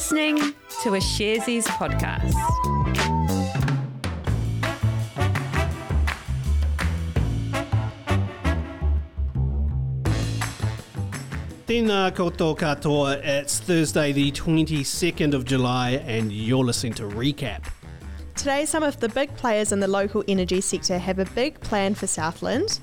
listening to a Sharesies podcast. Tēnā koutou katoa. It's Thursday, the 22nd of July, and you're listening to Recap. Today, some of the big players in the local energy sector have a big plan for Southland.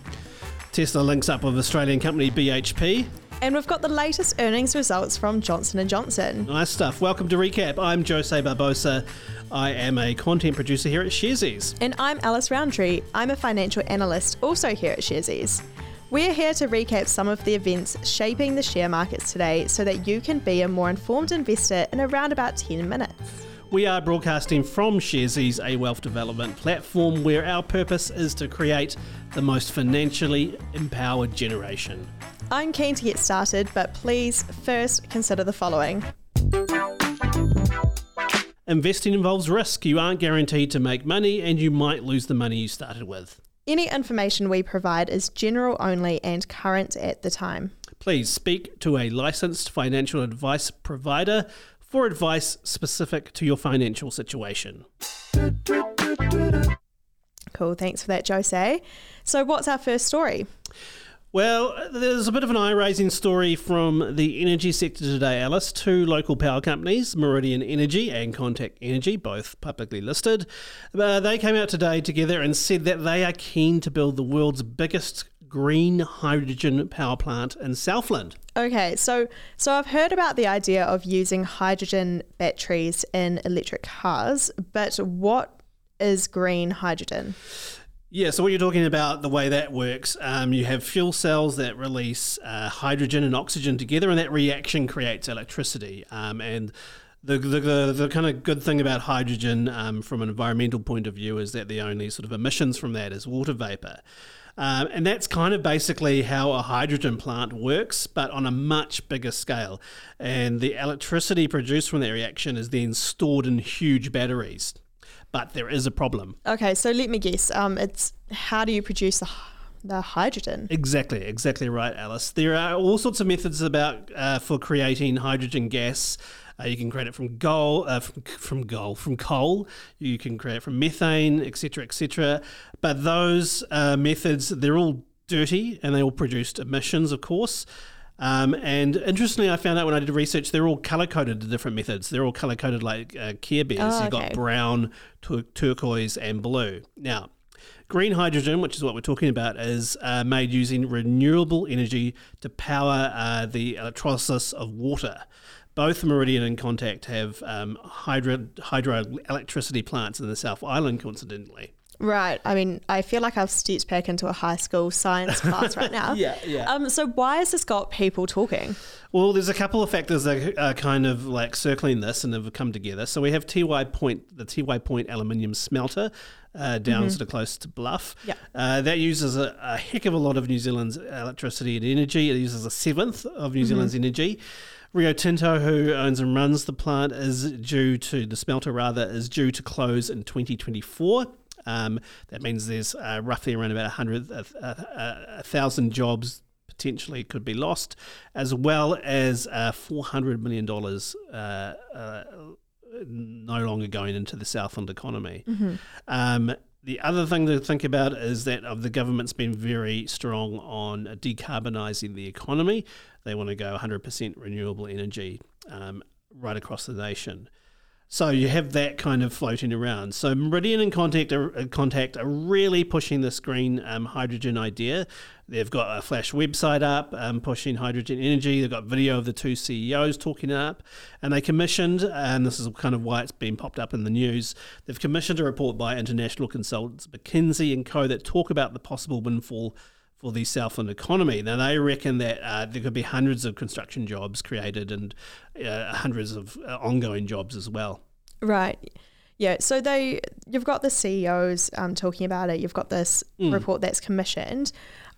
Tesla links up with Australian company BHP. And we've got the latest earnings results from Johnson & Johnson. Nice stuff. Welcome to Recap. I'm Jose Barbosa. I am a content producer here at Sharesies. And I'm Alice Roundtree. I'm a financial analyst also here at Sharesies. We're here to recap some of the events shaping the share markets today so that you can be a more informed investor in around about 10 minutes. We are broadcasting from Sharesies, a wealth development platform where our purpose is to create the most financially empowered generation. I'm keen to get started, but please first consider the following. Investing involves risk. You aren't guaranteed to make money, and you might lose the money you started with. Any information we provide is general only and current at the time. Please speak to a licensed financial advice provider for advice specific to your financial situation. Cool, thanks for that, Jose. So, what's our first story? Well, there's a bit of an eye raising story from the energy sector today, Alice. Two local power companies, Meridian Energy and Contact Energy, both publicly listed, uh, they came out today together and said that they are keen to build the world's biggest green hydrogen power plant in Southland. Okay, so so I've heard about the idea of using hydrogen batteries in electric cars, but what is green hydrogen? Yeah, so what you're talking about, the way that works, um, you have fuel cells that release uh, hydrogen and oxygen together, and that reaction creates electricity. Um, and the, the, the, the, kind of good thing about hydrogen um, from an environmental point of view is that the only sort of emissions from that is water vapor. Um, and that's kind of basically how a hydrogen plant works, but on a much bigger scale. And the electricity produced from that reaction is then stored in huge batteries but there is a problem. Okay, so let me guess. Um, it's how do you produce the the hydrogen? Exactly, exactly right, Alice. There are all sorts of methods about uh, for creating hydrogen gas. Uh, you can create it from coal, uh, from, from coal, from coal. You can create it from methane, etc., etc. But those uh, methods, they're all dirty and they all produce emissions, of course. Um, and interestingly, I found out when I did research, they're all color coded to different methods. They're all color coded like uh, Care Bears. Oh, You've got brown, tur- turquoise, and blue. Now, green hydrogen, which is what we're talking about, is uh, made using renewable energy to power uh, the electrolysis of water. Both Meridian and Contact have um, hydro hydroelectricity plants in the South Island, coincidentally. Right. I mean, I feel like I've stepped back into a high school science class right now. Yeah, yeah. Um, so why has this got people talking? Well, there's a couple of factors that are kind of like circling this and have come together. So we have Tiwai Point, the Tiwai Point aluminium smelter uh, down sort of close to Bluff. Yeah. Uh, that uses a, a heck of a lot of New Zealand's electricity and energy. It uses a seventh of New Zealand's energy. Rio Tinto, who owns and runs the plant, is due to the smelter rather is due to close in 2024. Um, that means there's uh, roughly around about 100, a, a, a thousand jobs potentially could be lost, as well as uh, $400 million uh, uh, no longer going into the Southland economy. Um, the other thing to think about is that of the government's been very strong on decarbonising the economy. They want to go 100% renewable energy um, right across the nation. So you have that kind of floating around. So Meridian and Contact are, uh, Contact are really pushing this green um, hydrogen idea. They've got a flash website up um, pushing hydrogen energy. They've got video of the two CEOs talking up, and they commissioned, and this is kind of why it's been popped up in the news. They've commissioned a report by international consultants McKinsey and Co. that talk about the possible windfall for the Southland economy. Now they reckon that uh, there could be hundreds of construction jobs created and uh, hundreds of uh, ongoing jobs as well. Right. Yeah. So they, you've got the CEOs um, talking about it. You've got this report that's commissioned.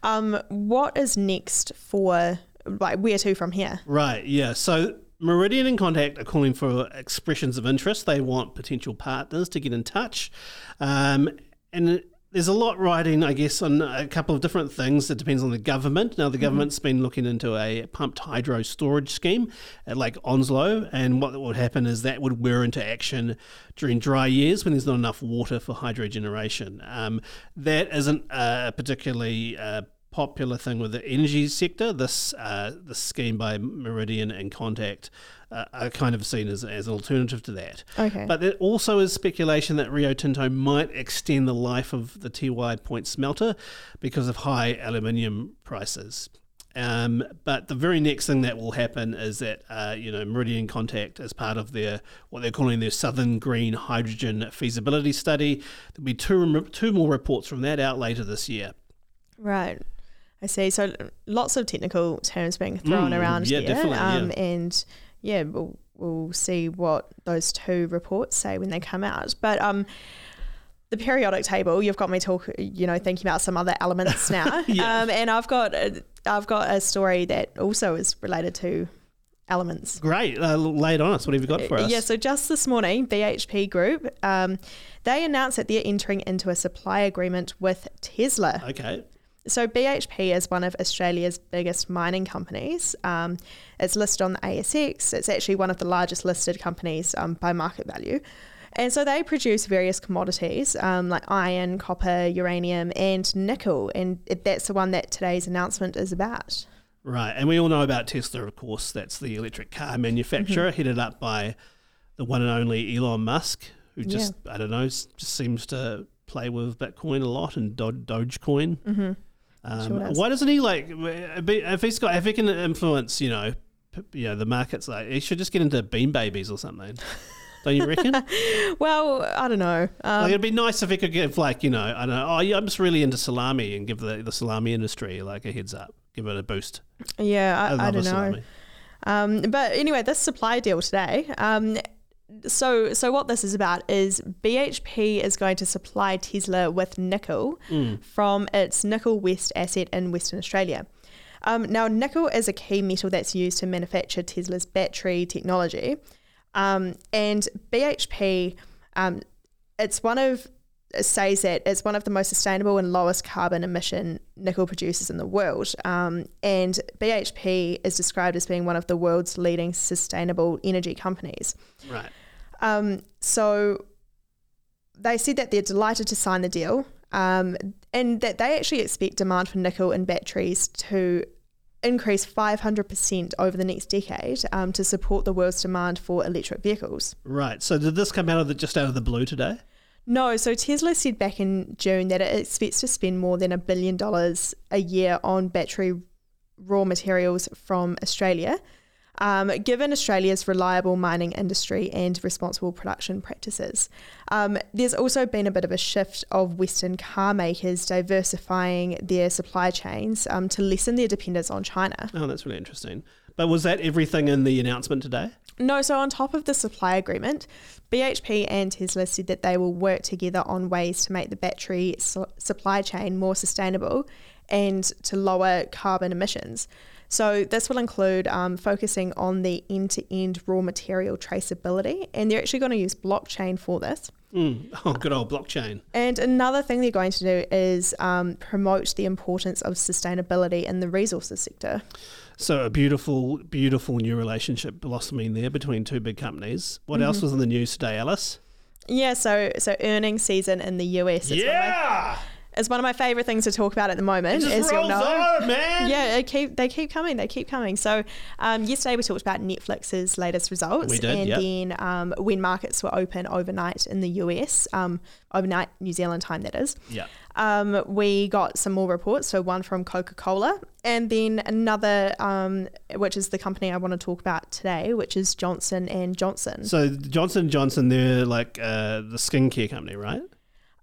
Um, what is next for like where to from here? Right. Yeah. So Meridian and Contact are calling for expressions of interest. They want potential partners to get in touch, um, and there's a lot riding, I guess, on a couple of different things. It depends on the government. Now, the Mm-hmm. government's been looking into a pumped hydro storage scheme at Lake Onslow, and what would happen is that would wear into action during dry years when there's not enough water for hydro generation. Um, that isn't a particularly uh, popular thing with the energy sector. This uh, this scheme by Meridian and Contact uh, are kind of seen as, as an alternative to that. Okay. But there also is speculation that Rio Tinto might extend the life of the Tiwai Point smelter because of high aluminium prices. Um, but the very next thing that will happen is that uh, you know Meridian Contact, as part of their what they're calling their Southern Green Hydrogen feasibility study, there'll be two two more reports from that out later this year. Right. I see. So lots of technical terms being thrown Mm, around yeah, here. definitely, yeah. Um, And yeah, we'll, we'll see what those two reports say when they come out. But um, the periodic table, you've got me talk, you know, thinking about some other elements now. Yeah. um, and I've got a, I've got a story that also is related to elements. Great, uh, lay it on us. What have you got for us? Yeah, so just this morning, BHP Group, um, they announced that they're entering into a supply agreement with Tesla. Okay. So BHP is one of Australia's biggest mining companies. Um, it's listed on the ASX. It's actually one of the largest listed companies um, by market value. And so they produce various commodities um, like iron, copper, uranium, and nickel. And that's the one that today's announcement is about. Right, and we all know about Tesla, of course. That's the electric car manufacturer, headed up by the one and only Elon Musk, who just I don't know, just seems to play with Bitcoin a lot and Do- Dogecoin. Mm-hmm. Um, why doesn't he like if he's got if he can influence, you know, you know the markets? Like he should just get into Bean Babies or something. Don't you reckon? Well, I don't know. Um, it'd be nice if he could give like you know I don't know. Oh yeah, I'm just really into salami and give the the salami industry like a heads up, give it a boost. yeah, I, I a don't know. Um, but anyway, this supply deal today. Um, so, so what this is about is BHP is going to supply Tesla with nickel from its Nickel West asset in Western Australia. Um, now, nickel is a key metal that's used to manufacture Tesla's battery technology, um, and BHP, um, it's one of says that it's one of the most sustainable and lowest carbon emission nickel producers in the world. Um, and BHP is described as being one of the world's leading sustainable energy companies. Right. Um, so they said that they're delighted to sign the deal um, and that they actually expect demand for nickel in batteries to increase 500% over the next decade um, to support the world's demand for electric vehicles. Right. So did this come out of the just out of the blue today? No, so Tesla said back in June that it expects to spend more than a billion dollars a year on battery raw materials from Australia. Um, given Australia's reliable mining industry and responsible production practices, um, there's also been a bit of a shift of Western car makers diversifying their supply chains um, to lessen their dependence on China. Oh, that's really interesting. But was that everything in the announcement today? No, so on top of the supply agreement, BHP and Tesla said that they will work together on ways to make the battery su- supply chain more sustainable and to lower carbon emissions. So, this will include um, focusing on the end to end raw material traceability, and they're actually going to use blockchain for this. Mm. Oh, good old blockchain. And another thing they're going to do is um, promote the importance of sustainability in the resources sector. So a beautiful, beautiful new relationship blossoming there between two big companies. What Mm-hmm. else was in the news today, Alice? Yeah, so so earnings season in the US. It's yeah, It's one of my favorite things to talk about at the moment, as you'll know. on, man. Yeah, it keep they keep coming. They keep coming. So um, yesterday we talked about Netflix's latest results, We did, and yep. then um, when markets were open overnight in the US, um, overnight New Zealand time that is. yeah. Um, we got some more reports. So one from Coca Cola, and then another, um, which is the company I want to talk about today, which is Johnson and Johnson. So Johnson and Johnson, they're like uh, the skincare company, right?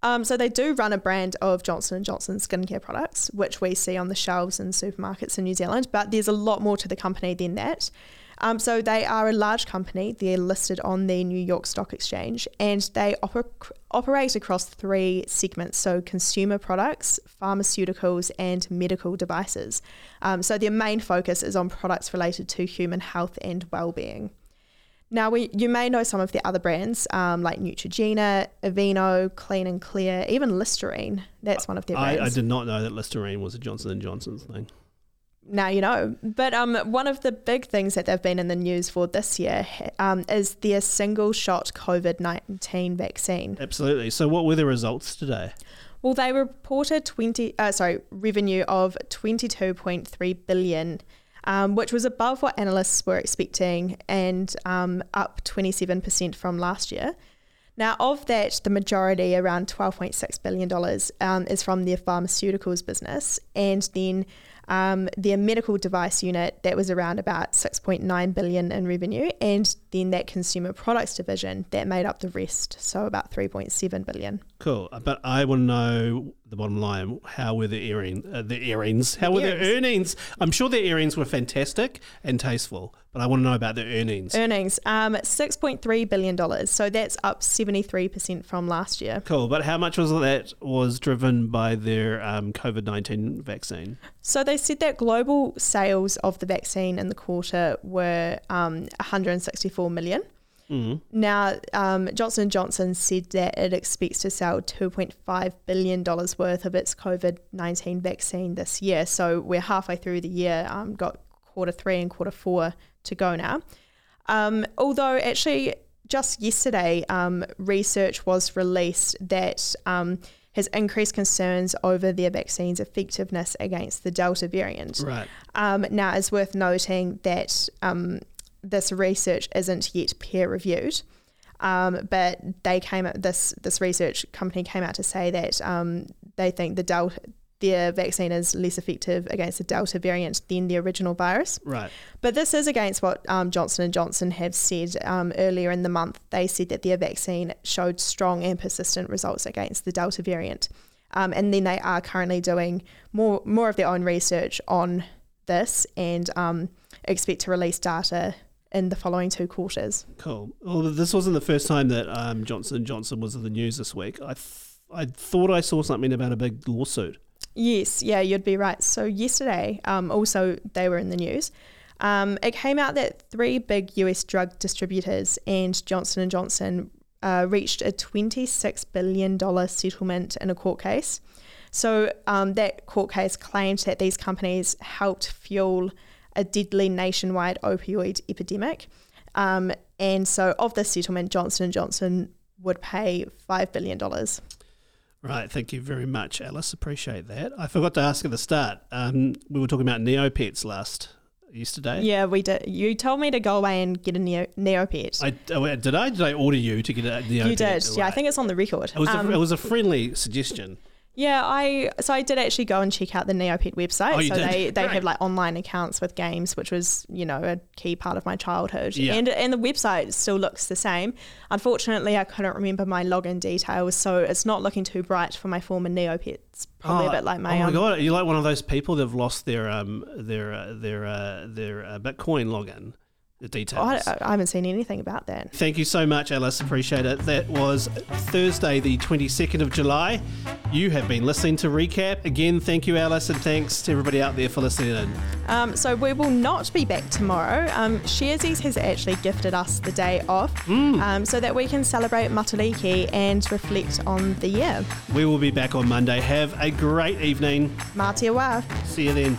Um, so they do run a brand of Johnson and Johnson skincare products, which we see on the shelves in supermarkets in New Zealand. But there's a lot more to the company than that. Um, so they are a large company. They're listed on the New York Stock Exchange, and they oper- operate across three segments: so consumer products, pharmaceuticals, and medical devices. Um, so their main focus is on products related to human health and well-being. Now, we, you may know some of the other brands um, like Neutrogena, Aveeno, Clean and Clear, even Listerine. That's one of their brands. I, I did not know that Listerine was a Johnson and Johnson's thing. now you know. But um, one of the big things that they've been in the news for this year um, is their single shot COVID 19 vaccine. Absolutely. So, what were the results today? Well, they reported 20, uh, sorry, revenue of 22.3 billion, um, which was above what analysts were expecting and um, up 27% from last year. Now, of that, the majority, around $12.6 billion, um, is from their pharmaceuticals business. And then um, their medical device unit, that was around about 6.9 billion in revenue. And then that consumer products division, that made up the rest, so about 3.7 billion. Cool. Uh, But I want to know the bottom line. How were the earring, uh, the earrings? How were Earrings. their earnings? I'm sure their earrings were fantastic and tasteful, but I want to know about their earnings. Earnings, um, $6.3 billion. So that's up 73% from last year. Cool. But how much was that was driven by their um, COVID 19 vaccine? So they said that global sales of the vaccine in the quarter were um, 164 million. Mm. Now, um, Johnson Johnson said that it expects to sell 2.5 billion dollars worth of its COVID 19 vaccine this year. So we're halfway through the year. Um, got quarter three and quarter four to go now. Um, although actually, just yesterday, um, research was released that um, has increased concerns over their vaccine's effectiveness against the Delta variant. Right. Um, now, it's worth noting that um, this research isn't yet peer reviewed, um, but they came this this research company came out to say that um, they think the Delta their vaccine is less effective against the Delta variant than the original virus. Right. But this is against what um, Johnson and Johnson have said um, earlier in the month. They said that their vaccine showed strong and persistent results against the Delta variant, um, and then they are currently doing more more of their own research on this and um, expect to release data in the following two quarters. Cool. Well, this wasn't the first time that um, Johnson and Johnson was in the news this week. I th- I thought I saw something about a big lawsuit. Yes, yeah, you'd be right. So yesterday, um, also they were in the news. Um, it came out that three big US drug distributors and Johnson and Johnson uh, reached a twenty-six billion dollar settlement in a court case. So um, that court case claimed that these companies helped fuel a deadly nationwide opioid epidemic. Um, and so, of this settlement, Johnson Johnson would pay five billion dollars. Right. Thank you very much, Alice. Appreciate that. I forgot to ask at the start. Um, we were talking about Neopets last yesterday. Yeah, we did. You told me to go away and get a neo, Neopet. I, oh, did I? Did I order you to get a Neopet? you did. Yeah, I think it's on the record. it was. Um, a, it was a friendly suggestion. Yeah, I so I did actually go and check out the Neopet website. Oh, you so did? they they Great. have like online accounts with games, which was you know a key part of my childhood. Yeah. And and the website still looks the same. Unfortunately, I couldn't remember my login details, so it's not looking too bright for my former Neopets. Probably oh, a bit like my Oh my um, god! You're like one of those people that've lost their um their uh, their uh, their uh, Bitcoin login, the details. I, I haven't seen anything about that. Thank you so much, Alice. Appreciate it. That was Thursday, the 22nd of July. You have been listening to Recap. Again, thank you, Alice, and thanks to everybody out there for listening in. Um, so we will not be back tomorrow. Um, Sharesies has actually gifted us the day off Hmm. um, so that we can celebrate Matariki and reflect on the year. We will be back on Monday. Have a great evening. Mā te wā. See you then.